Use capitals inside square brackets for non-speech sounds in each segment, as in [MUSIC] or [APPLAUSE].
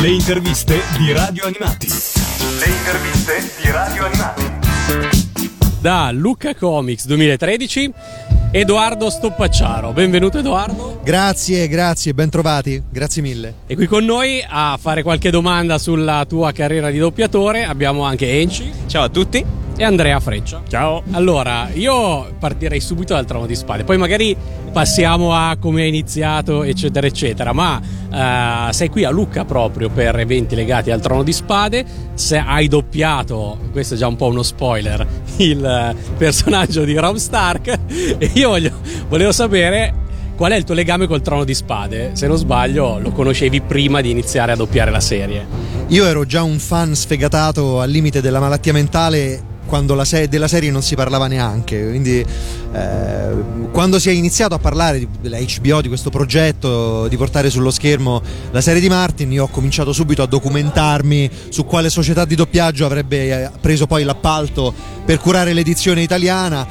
Le interviste di Radio Animati. Le interviste di Radio Animati. Da Luca Comics 2013, Edoardo Stoppacciaro. Benvenuto Edoardo. Grazie, grazie, ben trovati, grazie mille. E qui con noi a fare qualche domanda sulla tua carriera di doppiatore abbiamo anche Enci. Ciao a tutti. E Andrea Freccia. Ciao. Allora, io partirei subito dal trono di spade, poi magari passiamo a come hai iniziato, eccetera, eccetera. Ma uh, sei qui a Lucca proprio per eventi legati al trono di spade. Se hai doppiato, questo è già un po' uno spoiler, [LAUGHS] il personaggio di Rob Stark. [LAUGHS] E io voglio, volevo sapere qual è il tuo legame col trono di spade? Se non sbaglio, lo conoscevi prima di iniziare a doppiare la serie. Io ero già un fan sfegatato al limite della malattia mentale quando se- della serie non si parlava neanche. Quindi, eh, quando si è iniziato a parlare di, della HBO, di questo progetto, di portare sullo schermo la serie di Martin, io ho cominciato subito a documentarmi su quale società di doppiaggio avrebbe eh, preso poi l'appalto per curare l'edizione italiana.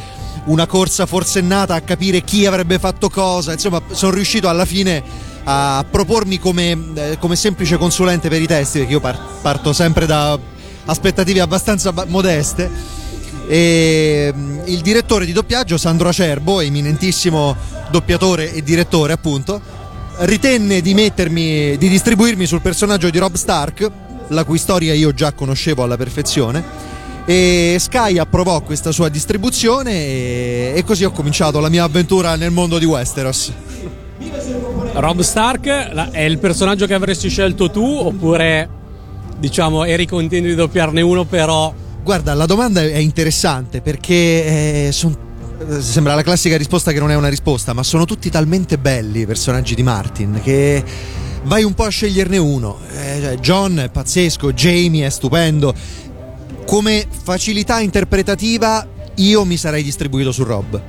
Una corsa forsennata a capire chi avrebbe fatto cosa. Insomma, sono riuscito alla fine a propormi come, eh, come semplice consulente per i testi, perché io par- parto sempre da aspettative abbastanza modeste. E mm, il direttore di doppiaggio Sandro Acerbo, eminentissimo doppiatore e direttore appunto, ritenne di mettermi, di distribuirmi sul personaggio di Rob Stark, la cui storia io già conoscevo alla perfezione. E Sky approvò questa sua distribuzione e, e così ho cominciato la mia avventura nel mondo di Westeros. Rob Stark è il personaggio che avresti scelto tu oppure diciamo, eri contento di doppiarne uno, però... Guarda, la domanda è interessante perché eh, son, eh, sembra la classica risposta che non è una risposta, ma sono tutti talmente belli i personaggi di Martin che vai un po' a sceglierne uno. Eh, cioè, John è pazzesco, Jamie è stupendo. Come facilità interpretativa io mi sarei distribuito su Rob.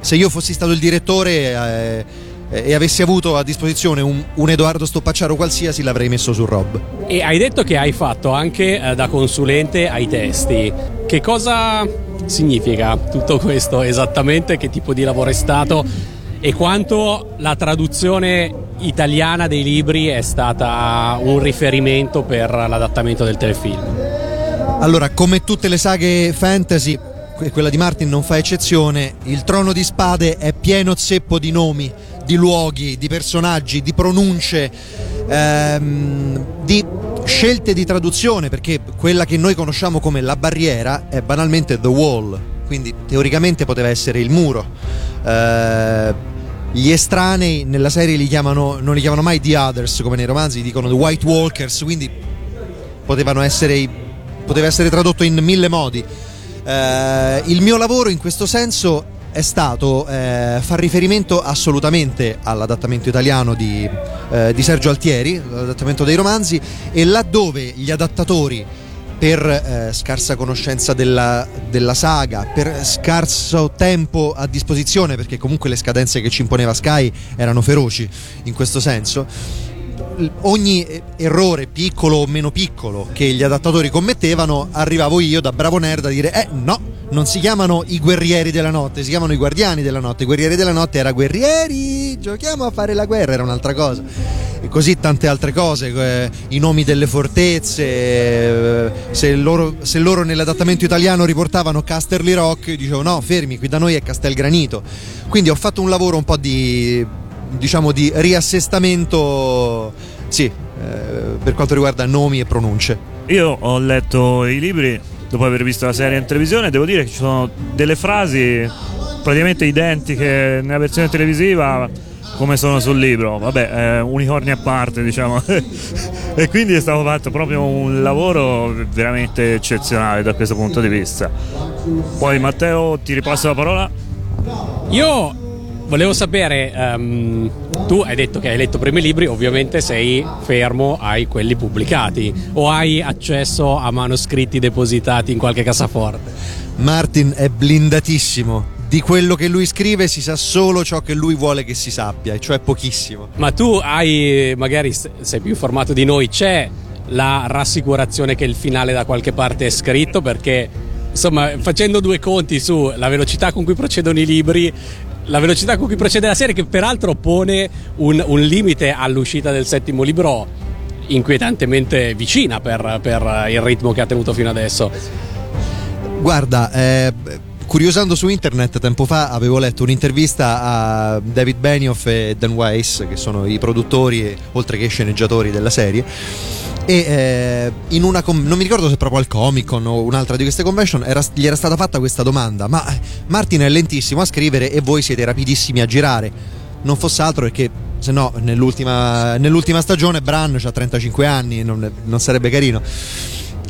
Se io fossi stato il direttore... Eh, e avessi avuto a disposizione un, un, Edoardo Stoppacciaro qualsiasi l'avrei messo su Rob. E hai detto che hai fatto anche eh, da consulente ai testi. Che cosa significa tutto questo esattamente? Che tipo di lavoro è stato? E quanto la traduzione italiana dei libri è stata un riferimento per l'adattamento del telefilm? Allora, come tutte le saghe fantasy, quella di Martin non fa eccezione, il trono di spade è pieno zeppo di nomi di luoghi, di personaggi, di pronunce, ehm, di scelte di traduzione, perché quella che noi conosciamo come la barriera è banalmente the wall, quindi teoricamente poteva essere il muro. Eh, gli estranei nella serie li chiamano, non li chiamano mai the others come nei romanzi, dicono the white walkers, quindi essere, poteva essere tradotto in mille modi. Eh, il mio lavoro in questo senso è stato eh, far riferimento assolutamente all'adattamento italiano di, eh, di Sergio Altieri, l'adattamento dei romanzi, e laddove gli adattatori per eh, scarsa conoscenza della, della, saga, per scarso tempo a disposizione, perché comunque le scadenze che ci imponeva Sky erano feroci in questo senso, ogni errore piccolo o meno piccolo che gli adattatori commettevano, arrivavo io da bravo nerd a dire eh no, non si chiamano i guerrieri della notte, si chiamano i guardiani della notte. I guerrieri della notte era guerrieri, giochiamo a fare la guerra, era un'altra cosa. E così tante altre cose, eh, i nomi delle fortezze, eh, se, loro, se loro nell'adattamento italiano riportavano Casterly Rock, dicevo no, fermi, qui da noi è Castelgranito. Quindi ho fatto un lavoro un po' di diciamo di riassestamento sì, eh, per quanto riguarda nomi e pronunce. Io ho letto i libri dopo aver visto la serie in televisione, devo dire che ci sono delle frasi praticamente identiche nella versione televisiva come sono sul libro, vabbè, eh, unicorni a parte, diciamo. [LAUGHS] e quindi è stato fatto proprio un lavoro veramente eccezionale da questo punto di vista. Poi Matteo, ti ripasso la parola. Io volevo sapere, um, tu hai detto che hai letto i libri, ovviamente sei fermo ai quelli pubblicati o hai accesso a manoscritti depositati in qualche cassaforte? Martin è blindatissimo. Di quello che lui scrive si sa solo ciò che lui vuole che si sappia, e cioè pochissimo. Ma tu hai, magari sei più informato di noi, c'è la rassicurazione che il finale da qualche parte è scritto perché insomma facendo due conti sulla velocità con cui procedono i libri la velocità con cui procede la serie, che peraltro pone un, un limite all'uscita del settimo libro inquietantemente vicina per, per il ritmo che ha tenuto fino adesso. Guarda, eh, curiosando su internet tempo fa avevo letto un'intervista a David Benioff e Dan Weiss, che sono i produttori oltre che sceneggiatori della serie. E eh, in una com- non mi ricordo se proprio al Comic Con o un'altra di queste convention era, gli era stata fatta questa domanda: Ma eh, Martin è lentissimo a scrivere e voi siete rapidissimi a girare? Non fosse altro perché se no nell'ultima, nell'ultima stagione Bran ha 35 anni, non, non sarebbe carino.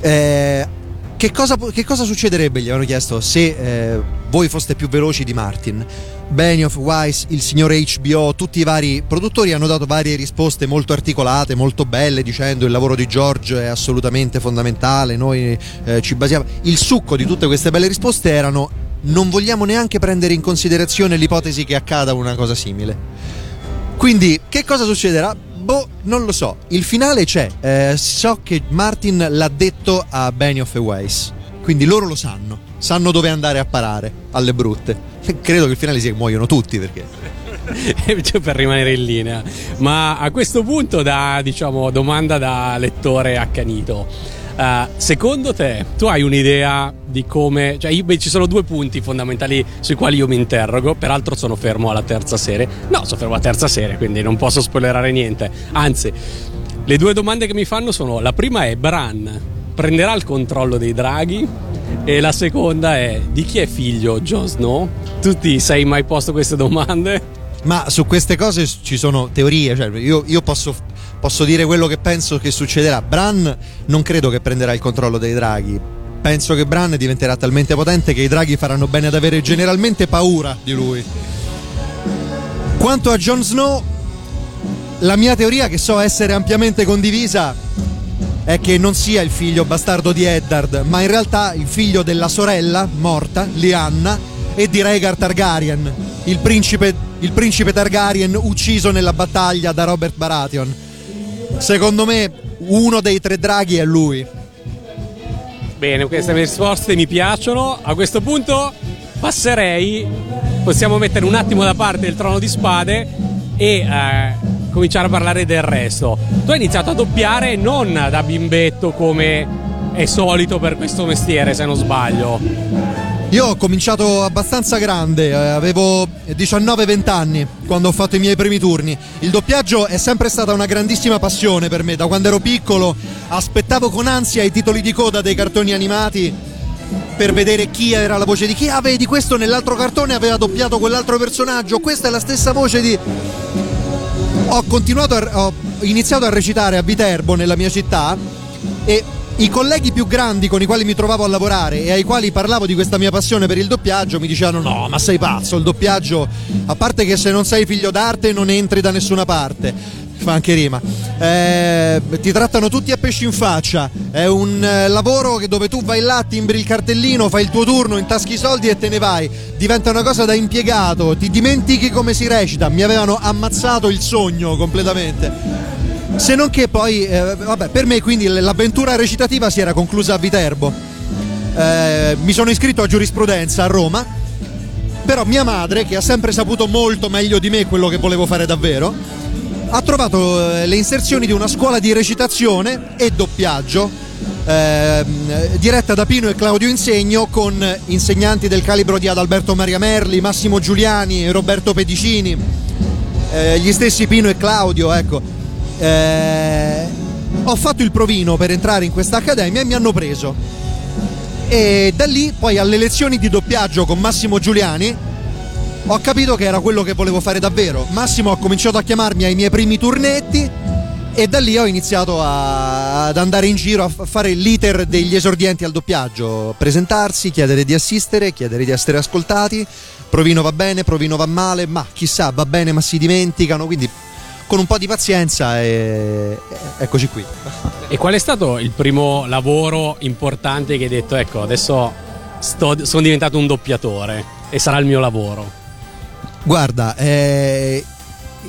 Eh, che cosa, che cosa, succederebbe, gli avevano chiesto, se eh, voi foste più veloci di Martin? Benioff, Weiss, il signore HBO, tutti i vari produttori hanno dato varie risposte molto articolate, molto belle, dicendo il lavoro di George è assolutamente fondamentale, noi eh, ci basiamo... Il succo di tutte queste belle risposte erano non vogliamo neanche prendere in considerazione l'ipotesi che accada una cosa simile. Quindi, che cosa succederà? Boh, non lo so. Il finale c'è. Eh, so che Martin l'ha detto a Benioff e Weiss. Quindi loro lo sanno. Sanno dove andare a parare alle brutte. Credo che il finale sia che muoiono tutti perché. [LAUGHS] cioè per rimanere in linea. Ma a questo punto, da diciamo, domanda da lettore accanito. Uh, secondo te, tu hai un'idea di come. Cioè, io, beh, ci sono due punti fondamentali sui quali io mi interrogo. Peraltro, sono fermo alla terza serie. No, sono fermo alla terza serie, quindi non posso spoilerare niente. Anzi, le due domande che mi fanno sono: la prima è Bran prenderà il controllo dei draghi? E la seconda è: di chi è figlio Jon Snow? Tu ti sei mai posto queste domande? Ma su queste cose ci sono teorie, cioè io, io posso posso dire quello che penso che succederà. Bran non credo che prenderà il controllo dei draghi. Penso che Bran diventerà talmente potente che i draghi faranno bene ad avere generalmente paura di lui. Quanto a Jon Snow, la mia teoria, che so essere ampiamente condivisa, è che non sia il figlio bastardo di Eddard, ma in realtà il figlio della sorella morta, Lianna, e di Rhaegar Targaryen, il principe, il principe Targaryen ucciso nella battaglia da Robert Baratheon. Secondo me uno dei tre draghi è lui. Bene, queste risposte mi piacciono. A questo punto passerei, possiamo mettere un attimo da parte il trono di spade e eh, cominciare a parlare del resto. Tu hai iniziato a doppiare non da bimbetto come è solito per questo mestiere, se non sbaglio. Io ho cominciato abbastanza grande, eh, avevo 19-20 anni quando ho fatto i miei primi turni. Il doppiaggio è sempre stata una grandissima passione per me, da quando ero piccolo aspettavo con ansia i titoli di coda dei cartoni animati per vedere chi era la voce di chi. Ah, vedi, questo nell'altro cartone aveva doppiato quell'altro personaggio, questa è la stessa voce di... Ho continuato, a... ho iniziato a recitare a Viterbo nella mia città e i colleghi più grandi con i quali mi trovavo a lavorare e ai quali parlavo di questa mia passione per il doppiaggio mi dicevano no ma sei pazzo il doppiaggio a parte che se non sei figlio d'arte non entri da nessuna parte fa anche rima. Eh, ti trattano tutti a pesci in faccia. È un eh, lavoro dove tu vai là timbri il cartellino fai il tuo turno intaschi i soldi e te ne vai. Diventa una cosa da impiegato. Ti dimentichi come si recita. Mi avevano ammazzato il sogno completamente. Se non che poi, eh, vabbè, per me quindi l'avventura recitativa si era conclusa a Viterbo. Eh, mi sono iscritto a giurisprudenza a Roma, però mia madre, che ha sempre saputo molto meglio di me quello che volevo fare davvero, ha trovato eh, le inserzioni di una scuola di recitazione e doppiaggio eh, diretta da Pino e Claudio Insegno con insegnanti del calibro di Adalberto Maria Merli, Massimo Giuliani Roberto Pedicini, eh, gli stessi Pino e Claudio, ecco eh, ho fatto il provino per entrare in questa accademia e mi hanno preso. E da lì poi alle lezioni di doppiaggio con Massimo Giuliani ho capito che era quello che volevo fare davvero. Massimo ha cominciato a chiamarmi ai miei primi turnetti e da lì ho iniziato a, ad andare in giro a fare l'iter degli esordienti al doppiaggio, presentarsi, chiedere di assistere, chiedere di essere ascoltati. Provino va bene, provino va male, ma chissà, va bene, ma si dimenticano, quindi con un po' di pazienza e eccoci qui. E qual è stato il primo lavoro importante che hai detto, ecco, adesso sto, sono diventato un doppiatore e sarà il mio lavoro? Guarda, eh,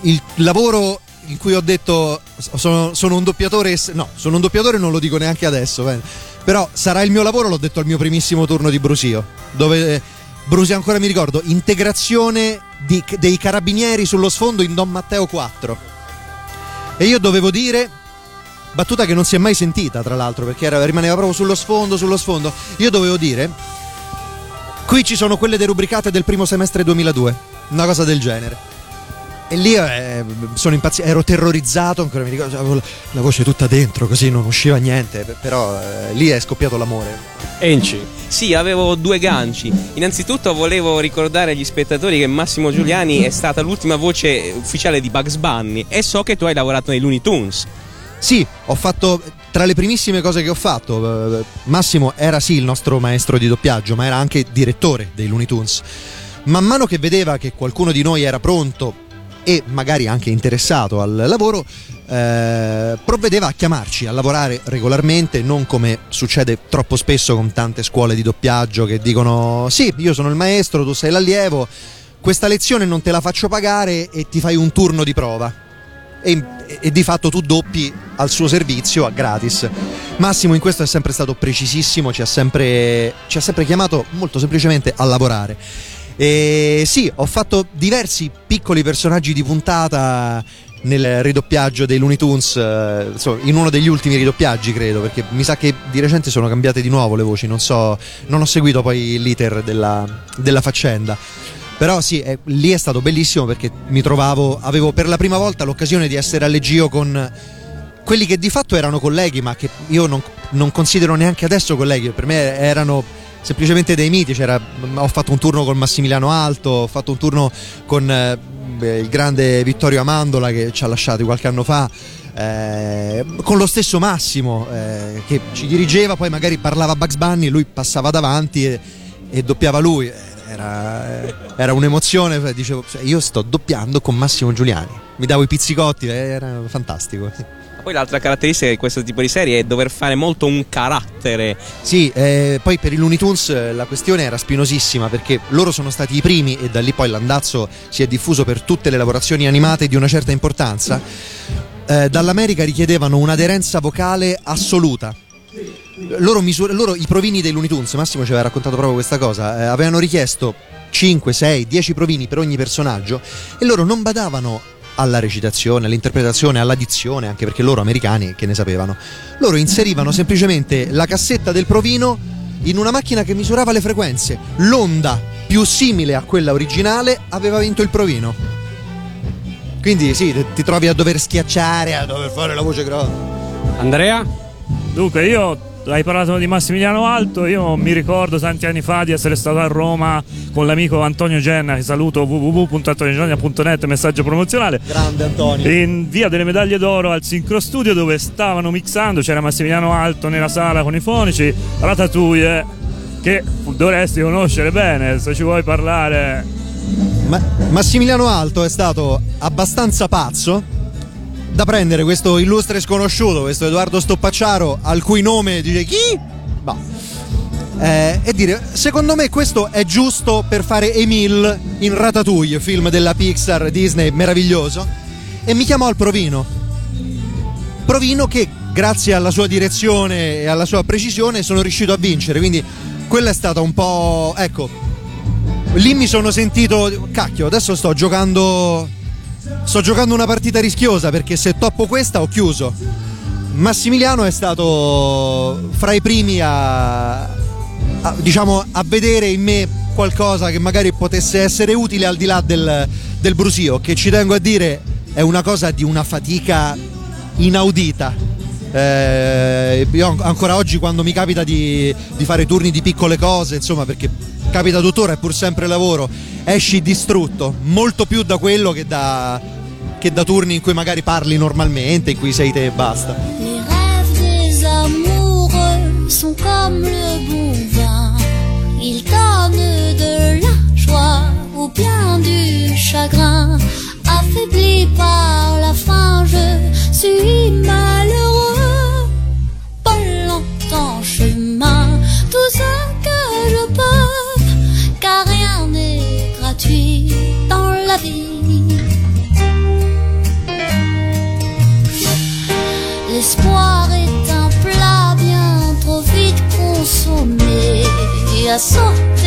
il lavoro in cui ho detto sono, sono, un doppiatore, no, sono un doppiatore non lo dico neanche adesso, bene. però sarà il mio lavoro, l'ho detto al mio primissimo turno di Brusio, dove Brusio ancora mi ricordo, integrazione di, dei carabinieri sullo sfondo in Don Matteo 4 e io dovevo dire battuta che non si è mai sentita, tra l'altro, perché era, rimaneva proprio sullo sfondo, sullo sfondo. Io dovevo dire, qui ci sono quelle derubricate del primo semestre 2002, una cosa del genere. E lì eh, sono impazzito, ero terrorizzato, ancora mi ricordo, avevo la voce tutta dentro, così non usciva niente, però eh, lì è scoppiato l'amore. Enci. Sì, avevo due ganci. Innanzitutto volevo ricordare agli spettatori che Massimo Giuliani è stata l'ultima voce ufficiale di Bugs Bunny e so che tu hai lavorato nei Looney Tunes. Sì, ho fatto tra le primissime cose che ho fatto. Massimo era sì il nostro maestro di doppiaggio, ma era anche direttore dei Looney Tunes. Man mano che vedeva che qualcuno di noi era pronto e magari anche interessato al lavoro, eh, provvedeva a chiamarci a lavorare regolarmente, non come succede troppo spesso con tante scuole di doppiaggio che dicono sì, io sono il maestro, tu sei l'allievo, questa lezione non te la faccio pagare e ti fai un turno di prova. E, e, di fatto tu doppi al suo servizio a gratis. Massimo in questo è sempre stato precisissimo, ci ha sempre, ci ha sempre chiamato molto semplicemente a lavorare. E sì, ho fatto diversi piccoli personaggi di puntata nel ridoppiaggio dei Looney Tunes, eh, insomma, in uno degli ultimi ridoppiaggi credo, perché mi sa che di recente sono cambiate di nuovo le voci, non so, non ho seguito poi l'iter della, della faccenda. Però sì, è, lì è stato bellissimo perché mi trovavo, avevo per la prima volta l'occasione di essere alleggio con quelli che di fatto erano colleghi, ma che io non, non considero neanche adesso colleghi, per me erano semplicemente dei miti. C'era, ho fatto un turno con Massimiliano Alto, ho fatto un turno con eh, il grande Vittorio Amandola che ci ha lasciati qualche anno fa. Eh, con lo stesso Massimo eh, che ci dirigeva, poi magari parlava Bugs Bunny, lui passava davanti e, e doppiava lui. Era, era, un'emozione, dicevo, cioè, io sto doppiando con Massimo Giuliani, mi davo i pizzicotti, era fantastico. Poi l'altra caratteristica di questo tipo di serie è dover fare molto un carattere. Sì, eh, poi per i Looney Tunes eh, la questione era spinosissima perché loro sono stati i primi e da lì poi l'andazzo si è diffuso per tutte le lavorazioni animate di una certa importanza. Eh, dall'America richiedevano un'aderenza vocale assoluta. Loro, misura, loro, i provini dei Looney Tunes, Massimo ci aveva raccontato proprio questa cosa, eh, avevano richiesto 5, 6, 10 provini per ogni personaggio e loro non badavano alla recitazione, all'interpretazione, all'addizione, anche perché loro americani che ne sapevano. Loro inserivano semplicemente la cassetta del provino in una macchina che misurava le frequenze. L'onda più simile a quella originale aveva vinto il provino. Quindi sì, ti trovi a dover schiacciare, a dover fare la voce grossa. Andrea? Dunque, io hai parlato di Massimiliano Alto, io mi ricordo tanti anni fa di essere stato a Roma con l'amico Antonio Genna, che saluto www.antoniogenna.net, messaggio promozionale. Grande Antonio. In via delle medaglie d'oro al Sincro Studio dove stavano mixando, c'era Massimiliano Alto nella sala con i fonici, Ratatouille, che dovresti conoscere bene se ci vuoi parlare. Ma Massimiliano Alto è stato abbastanza pazzo da prendere questo illustre sconosciuto, questo Edoardo Stoppacciaro, al cui nome dice chi? No. Eh, e dire, secondo me questo è giusto per fare Emile in Ratatouille, film della Pixar, Disney, meraviglioso. E mi chiamò al Provino. Provino che, grazie alla sua direzione e alla sua precisione, sono riuscito a vincere. Quindi quella è stata un po'... Ecco, lì mi sono sentito... Cacchio, adesso sto giocando sto giocando una partita rischiosa perché se toppo questa ho chiuso. Massimiliano è stato fra i primi a, a, diciamo, a vedere in me qualcosa che magari potesse essere utile al di là del, del brusio, che ci tengo a dire è una cosa di una fatica inaudita. Eh, io ancora oggi quando mi capita di, di fare turni di piccole cose, insomma, perché capita tuttora, è pur sempre lavoro, esci distrutto, molto più da quello che da, che da turni in cui magari parli normalmente, in cui sei te e basta. Les rêves des amoureux sont comme le bon vin, ils donnent de la joie ou bien du chagrin. Affaibli par la faim, je suis soft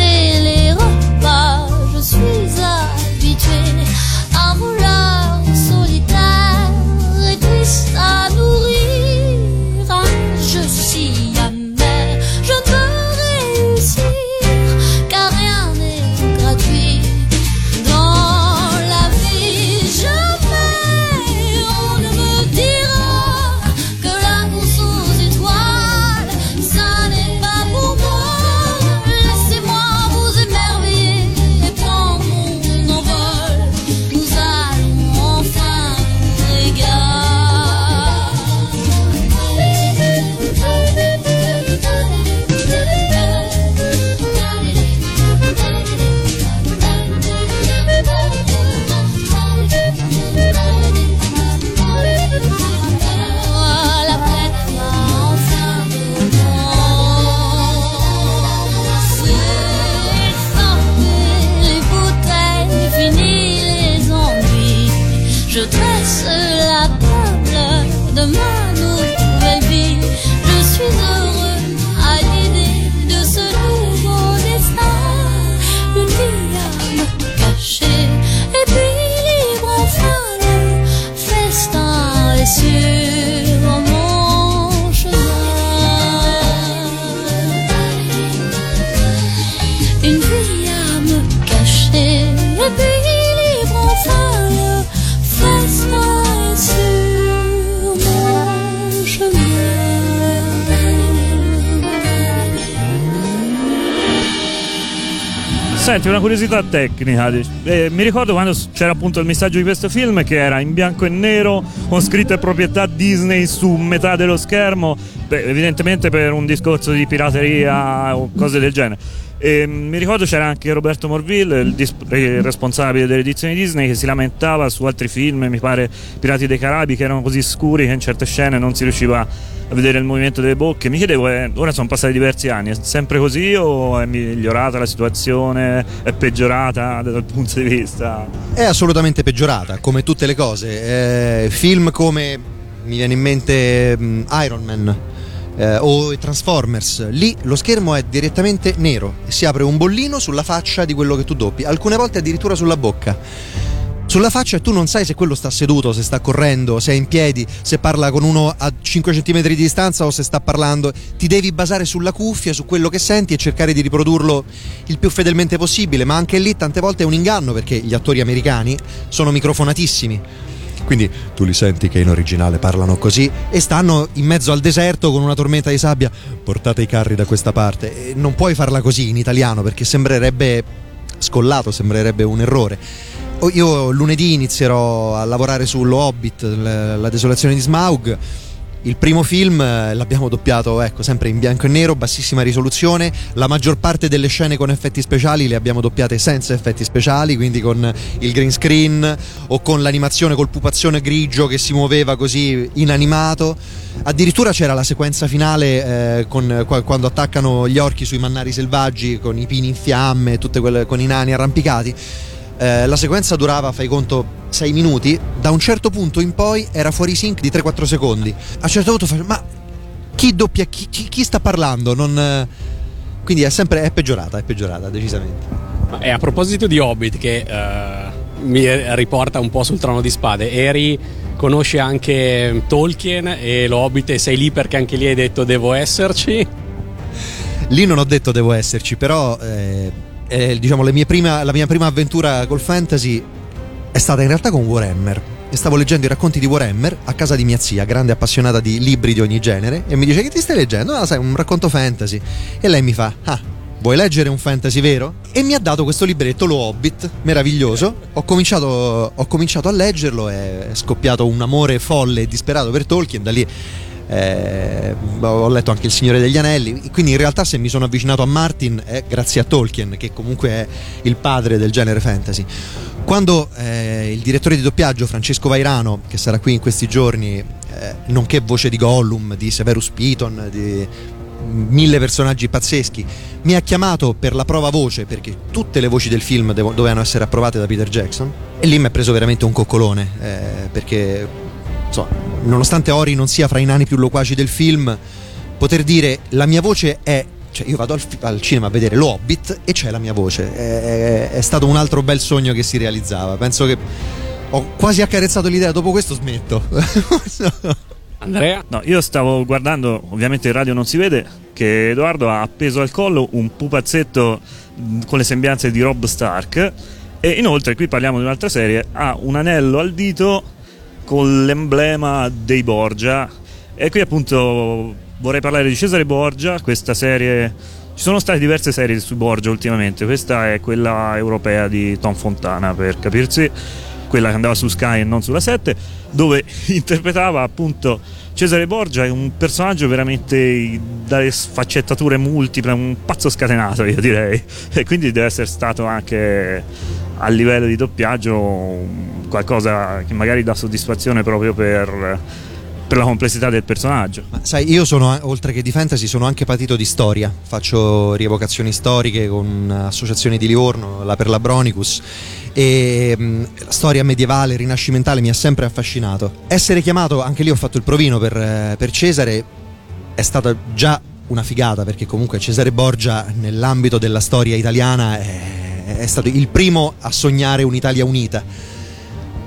Senti, una curiosità tecnica. Eh, mi ricordo quando c'era appunto il messaggio di questo film che era in bianco e nero con scritte proprietà Disney su metà dello schermo, beh, evidentemente per un discorso di pirateria o cose del genere. E mi ricordo c'era anche Roberto Morville, il, dis- il responsabile delle edizioni Disney, che si lamentava su altri film, mi pare Pirati dei Carabi, che erano così scuri che in certe scene non si riusciva a vedere il movimento delle bocche. Mi chiedevo, eh, ora sono passati diversi anni, è sempre così o è migliorata la situazione, è peggiorata [LAUGHS] dal punto di vista? È assolutamente peggiorata, come tutte le cose. Eh, film come mi viene in mente mh, Iron Man eh, o Transformers, lì lo schermo è direttamente nero e si apre un bollino sulla faccia di quello che tu doppi, alcune volte addirittura sulla bocca. Sulla faccia tu non sai se quello sta seduto, se sta correndo, se è in piedi, se parla con uno a 5 cm di distanza o se sta parlando. Ti devi basare sulla cuffia, su quello che senti e cercare di riprodurlo il più fedelmente possibile, ma anche lì tante volte è un inganno perché gli attori americani sono microfonatissimi. Quindi tu li senti che in originale parlano così e stanno in mezzo al deserto con una tormenta di sabbia. Portate i carri da questa parte. E non puoi farla così in italiano perché sembrerebbe scollato, sembrerebbe un errore. Io lunedì inizierò a lavorare sullo Hobbit, la desolazione di Smaug. Il primo film eh, l'abbiamo doppiato, ecco, sempre in bianco e nero, bassissima risoluzione. La maggior parte delle scene con effetti speciali le abbiamo doppiate senza effetti speciali, quindi con il green screen o con l'animazione col pupazione grigio che si muoveva così inanimato. Addirittura c'era la sequenza finale eh, con- qua- quando attaccano gli orchi sui mannari selvaggi con i pini in fiamme, tutte quelle con i nani arrampicati. Eh, la sequenza durava, fai conto, 6 minuti. Da un certo punto in poi era fuori sync di 3-4 secondi. A un certo punto fai, ma chi doppia, chi, chi- chi sta parlando? Non, eh, Quindi è sempre è peggiorata, è peggiorata, decisamente. E a proposito di Hobbit, che eh, mi riporta un po' sul trono di spade, eri conosci anche Tolkien e lo Hobbit e sei lì perché anche lì hai detto devo esserci. Lì non ho detto devo esserci, però eh, eh, diciamo mie prima- la mia prima avventura col fantasy è stata in realtà con Warhammer. Stavo leggendo i racconti di Warhammer a casa di mia zia, grande appassionata di libri di ogni genere, e mi dice che ti stai leggendo? No, sai, un racconto fantasy. E lei mi fa, ah, vuoi leggere un fantasy vero? E mi ha dato questo libretto, lo Hobbit, meraviglioso. Ho cominciato, ho cominciato a leggerlo è scoppiato un amore folle e disperato per Tolkien, da lì eh, ho letto anche Il Signore degli Anelli, quindi in realtà se mi sono avvicinato a Martin è grazie a Tolkien, che comunque è il padre del genere fantasy. Quando eh, il direttore di doppiaggio Francesco Vairano, che sarà qui in questi giorni, eh, nonché voce di Gollum, di Severus Piton, di mille personaggi pazzeschi, mi ha chiamato per la prova voce perché tutte le voci del film dovevano essere approvate da Peter Jackson e lì mi ha preso veramente un coccolone eh, perché insomma, nonostante Ori non sia fra i nani più loquaci del film, poter dire la mia voce è. Cioè, io vado al, al cinema a vedere lo Hobbit e c'è la mia voce. È, è- è stato un altro bel sogno che si realizzava. Penso che ho quasi accarezzato l'idea. Dopo questo smetto. [LAUGHS] Andrea? No, io stavo guardando, ovviamente in radio non si vede, che Edoardo ha appeso al collo un pupazzetto mh, con le sembianze di Rob Stark e inoltre qui parliamo di un'altra serie, ha un anello al dito con l'emblema dei Borgia. E qui appunto vorrei parlare di Cesare Borgia, questa serie ci sono state diverse serie su Borgia ultimamente, questa è quella europea di Tom Fontana per capirsi, quella che andava su Sky e non sulla 7, dove [LAUGHS] interpretava appunto Cesare Borgia, è un personaggio veramente dalle sfaccettature multiple, un pazzo scatenato io direi, e quindi deve essere stato anche a livello di doppiaggio qualcosa che magari dà soddisfazione proprio per, per la complessità del personaggio. Ma sai, io sono, oltre che di fantasy, sono anche patito di storia. Faccio rievocazioni storiche con associazioni di Livorno, la per la Bronicus. E mh, la storia medievale, rinascimentale mi ha sempre affascinato. Essere chiamato, anche lì ho fatto il provino per, eh, per Cesare, è stata già una figata perché comunque Cesare Borgia nell'ambito della storia italiana è, è stato il primo a sognare un'Italia unita.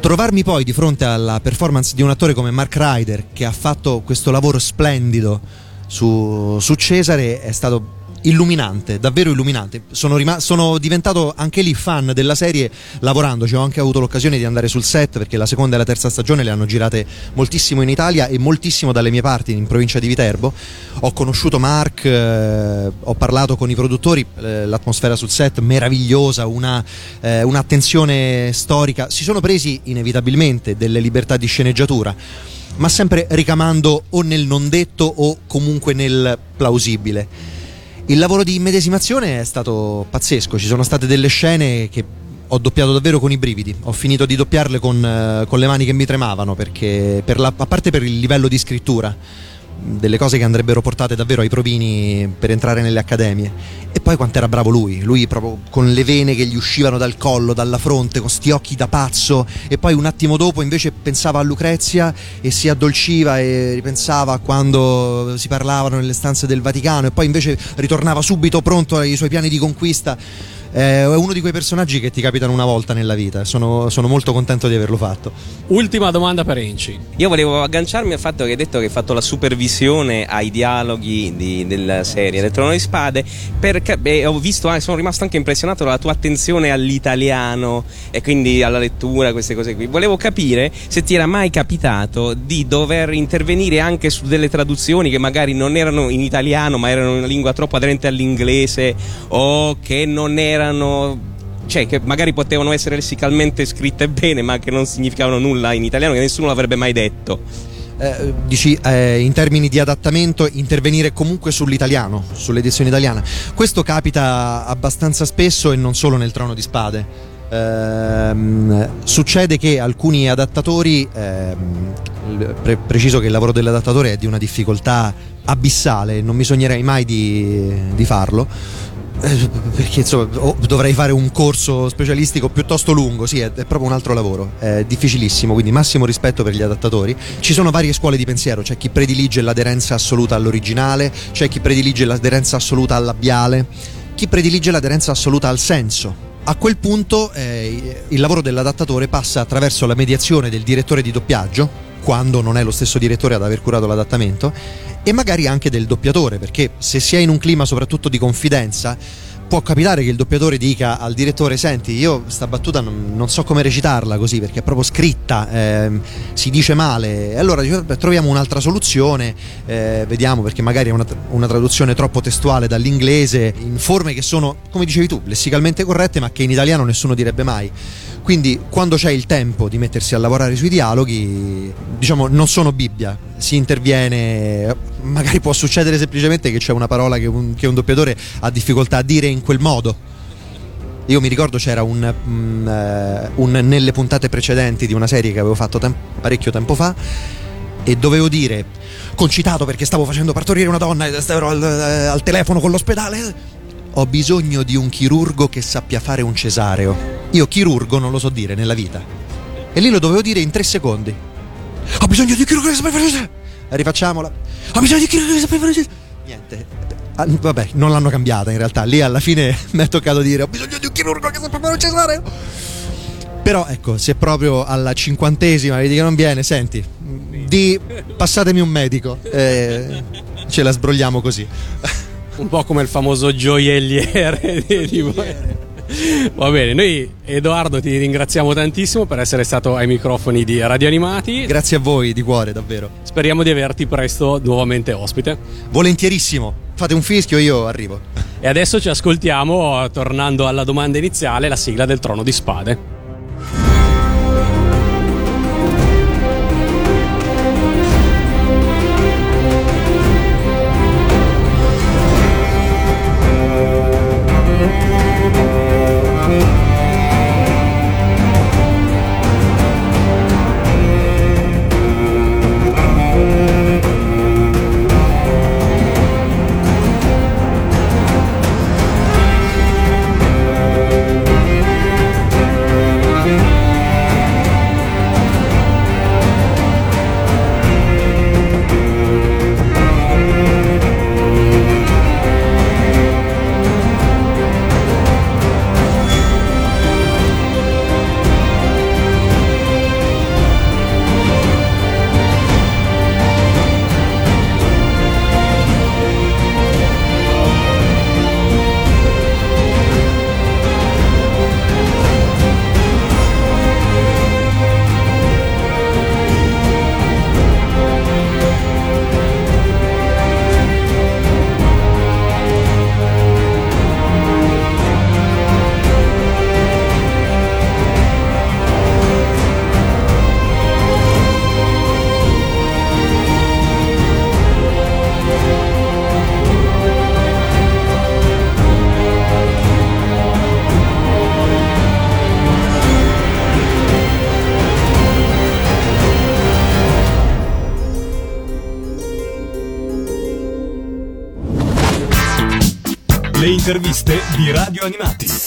Trovarmi poi di fronte alla performance di un attore come Mark Ryder, che ha fatto questo lavoro splendido su, su Cesare, è stato illuminante, davvero illuminante. Sono, rim- sono, diventato anche lì fan della serie lavorandoci. Ho anche avuto l'occasione di andare sul set perché la seconda e la terza stagione le hanno girate moltissimo in Italia e moltissimo dalle mie parti in provincia di Viterbo. Ho conosciuto Mark, eh, ho parlato con i produttori, eh, l'atmosfera sul set meravigliosa, una, eh, un'attenzione storica. Si sono presi inevitabilmente delle libertà di sceneggiatura ma sempre ricamando o nel non detto o comunque nel plausibile. Il lavoro di immedesimazione è stato pazzesco, ci sono state delle scene che ho doppiato davvero con i brividi, ho finito di doppiarle con, eh, con le mani che mi tremavano, perché per la, a parte per il livello di scrittura, delle cose che andrebbero portate davvero ai provini per entrare nelle accademie. E poi quanto era bravo lui, lui proprio con le vene che gli uscivano dal collo, dalla fronte, con sti occhi da pazzo, e poi un attimo dopo invece pensava a Lucrezia e si addolciva e ripensava a quando si parlavano nelle stanze del Vaticano, e poi invece ritornava subito pronto ai suoi piani di conquista è uno di quei personaggi che ti capitano una volta nella vita. Sono, sono, molto contento di averlo fatto. Ultima domanda per Enci. Io volevo agganciarmi al fatto che hai detto che hai fatto la supervisione ai dialoghi di, della serie del Trono di Spade. Perché beh, ho visto, eh, sono rimasto anche impressionato dalla tua attenzione all'italiano e quindi alla lettura, queste cose qui. Volevo capire se ti era mai capitato di dover intervenire anche su delle traduzioni che magari non erano in italiano, ma erano in una lingua troppo aderente all'inglese o che non erano erano cioè che magari potevano essere lessicalmente scritte [LAUGHS] bene ma che non significavano nulla in italiano che nessuno l'avrebbe mai detto. Eh, dici eh, in termini di adattamento intervenire comunque sull'italiano sull'edizione italiana. Questo capita abbastanza spesso e non solo nel trono di spade. Eh, succede che alcuni adattatori ehm, pre- preciso che il lavoro dell'adattatore è di una difficoltà abissale non bisognerei mai di, di farlo perché insomma dovrei fare un corso specialistico piuttosto lungo, sì, è, è, proprio un altro lavoro, è difficilissimo, quindi massimo rispetto per gli adattatori. Ci sono varie scuole di pensiero, c'è chi predilige l'aderenza assoluta all'originale, c'è chi predilige l'aderenza assoluta al labiale, chi predilige l'aderenza assoluta al senso. A quel punto eh, il lavoro dell'adattatore passa attraverso la mediazione del direttore di doppiaggio, quando non è lo stesso direttore ad aver curato l'adattamento, e magari anche del doppiatore, perché se si è in un clima soprattutto di confidenza, può capitare che il doppiatore dica al direttore: Senti, io sta battuta non, non so come recitarla così perché è proprio scritta, eh, si dice male. E allora troviamo un'altra soluzione, eh, vediamo perché magari è una, una, traduzione troppo testuale dall'inglese in forme che sono, come dicevi tu, lessicalmente corrette, ma che in italiano nessuno direbbe mai. Quindi quando c'è il tempo di mettersi a lavorare sui dialoghi, diciamo, non sono Bibbia, si interviene, magari può succedere semplicemente che c'è una parola che un, che un doppiatore ha difficoltà a dire in quel modo. Io mi ricordo c'era un, um, uh, un, nelle puntate precedenti di una serie che avevo fatto tem- parecchio tempo fa e dovevo dire concitato perché stavo facendo partorire una donna e stavo al, al telefono con l'ospedale ho bisogno di un chirurgo che sappia fare un cesareo. Io chirurgo non lo so dire nella vita. E lì lo dovevo dire in tre secondi. Ho bisogno di un chirurgo che sappia fare un cesareo. Rifacciamola. Ho bisogno di un chirurgo che sappia fare un cesareo. Niente. Ah, vabbè, non l'hanno cambiata in realtà. Lì alla fine [LAUGHS] mi è toccato dire ho bisogno di un chirurgo che sappia fare un cesareo. Però ecco, se proprio alla cinquantesima vedi che non viene, senti, di passatemi un medico. Eh, ce la sbrogliamo così. un po' come il famoso gioielliere [LAUGHS] di [LAUGHS] Va bene, noi Edoardo ti ringraziamo tantissimo per essere stato ai microfoni di Radio Animati. Grazie a voi di cuore, davvero. Speriamo di averti presto nuovamente ospite. Volentierissimo. Fate un fischio, io arrivo. E adesso ci ascoltiamo, tornando alla domanda iniziale, la sigla del Trono di Spade. Interviste di Radio Animati.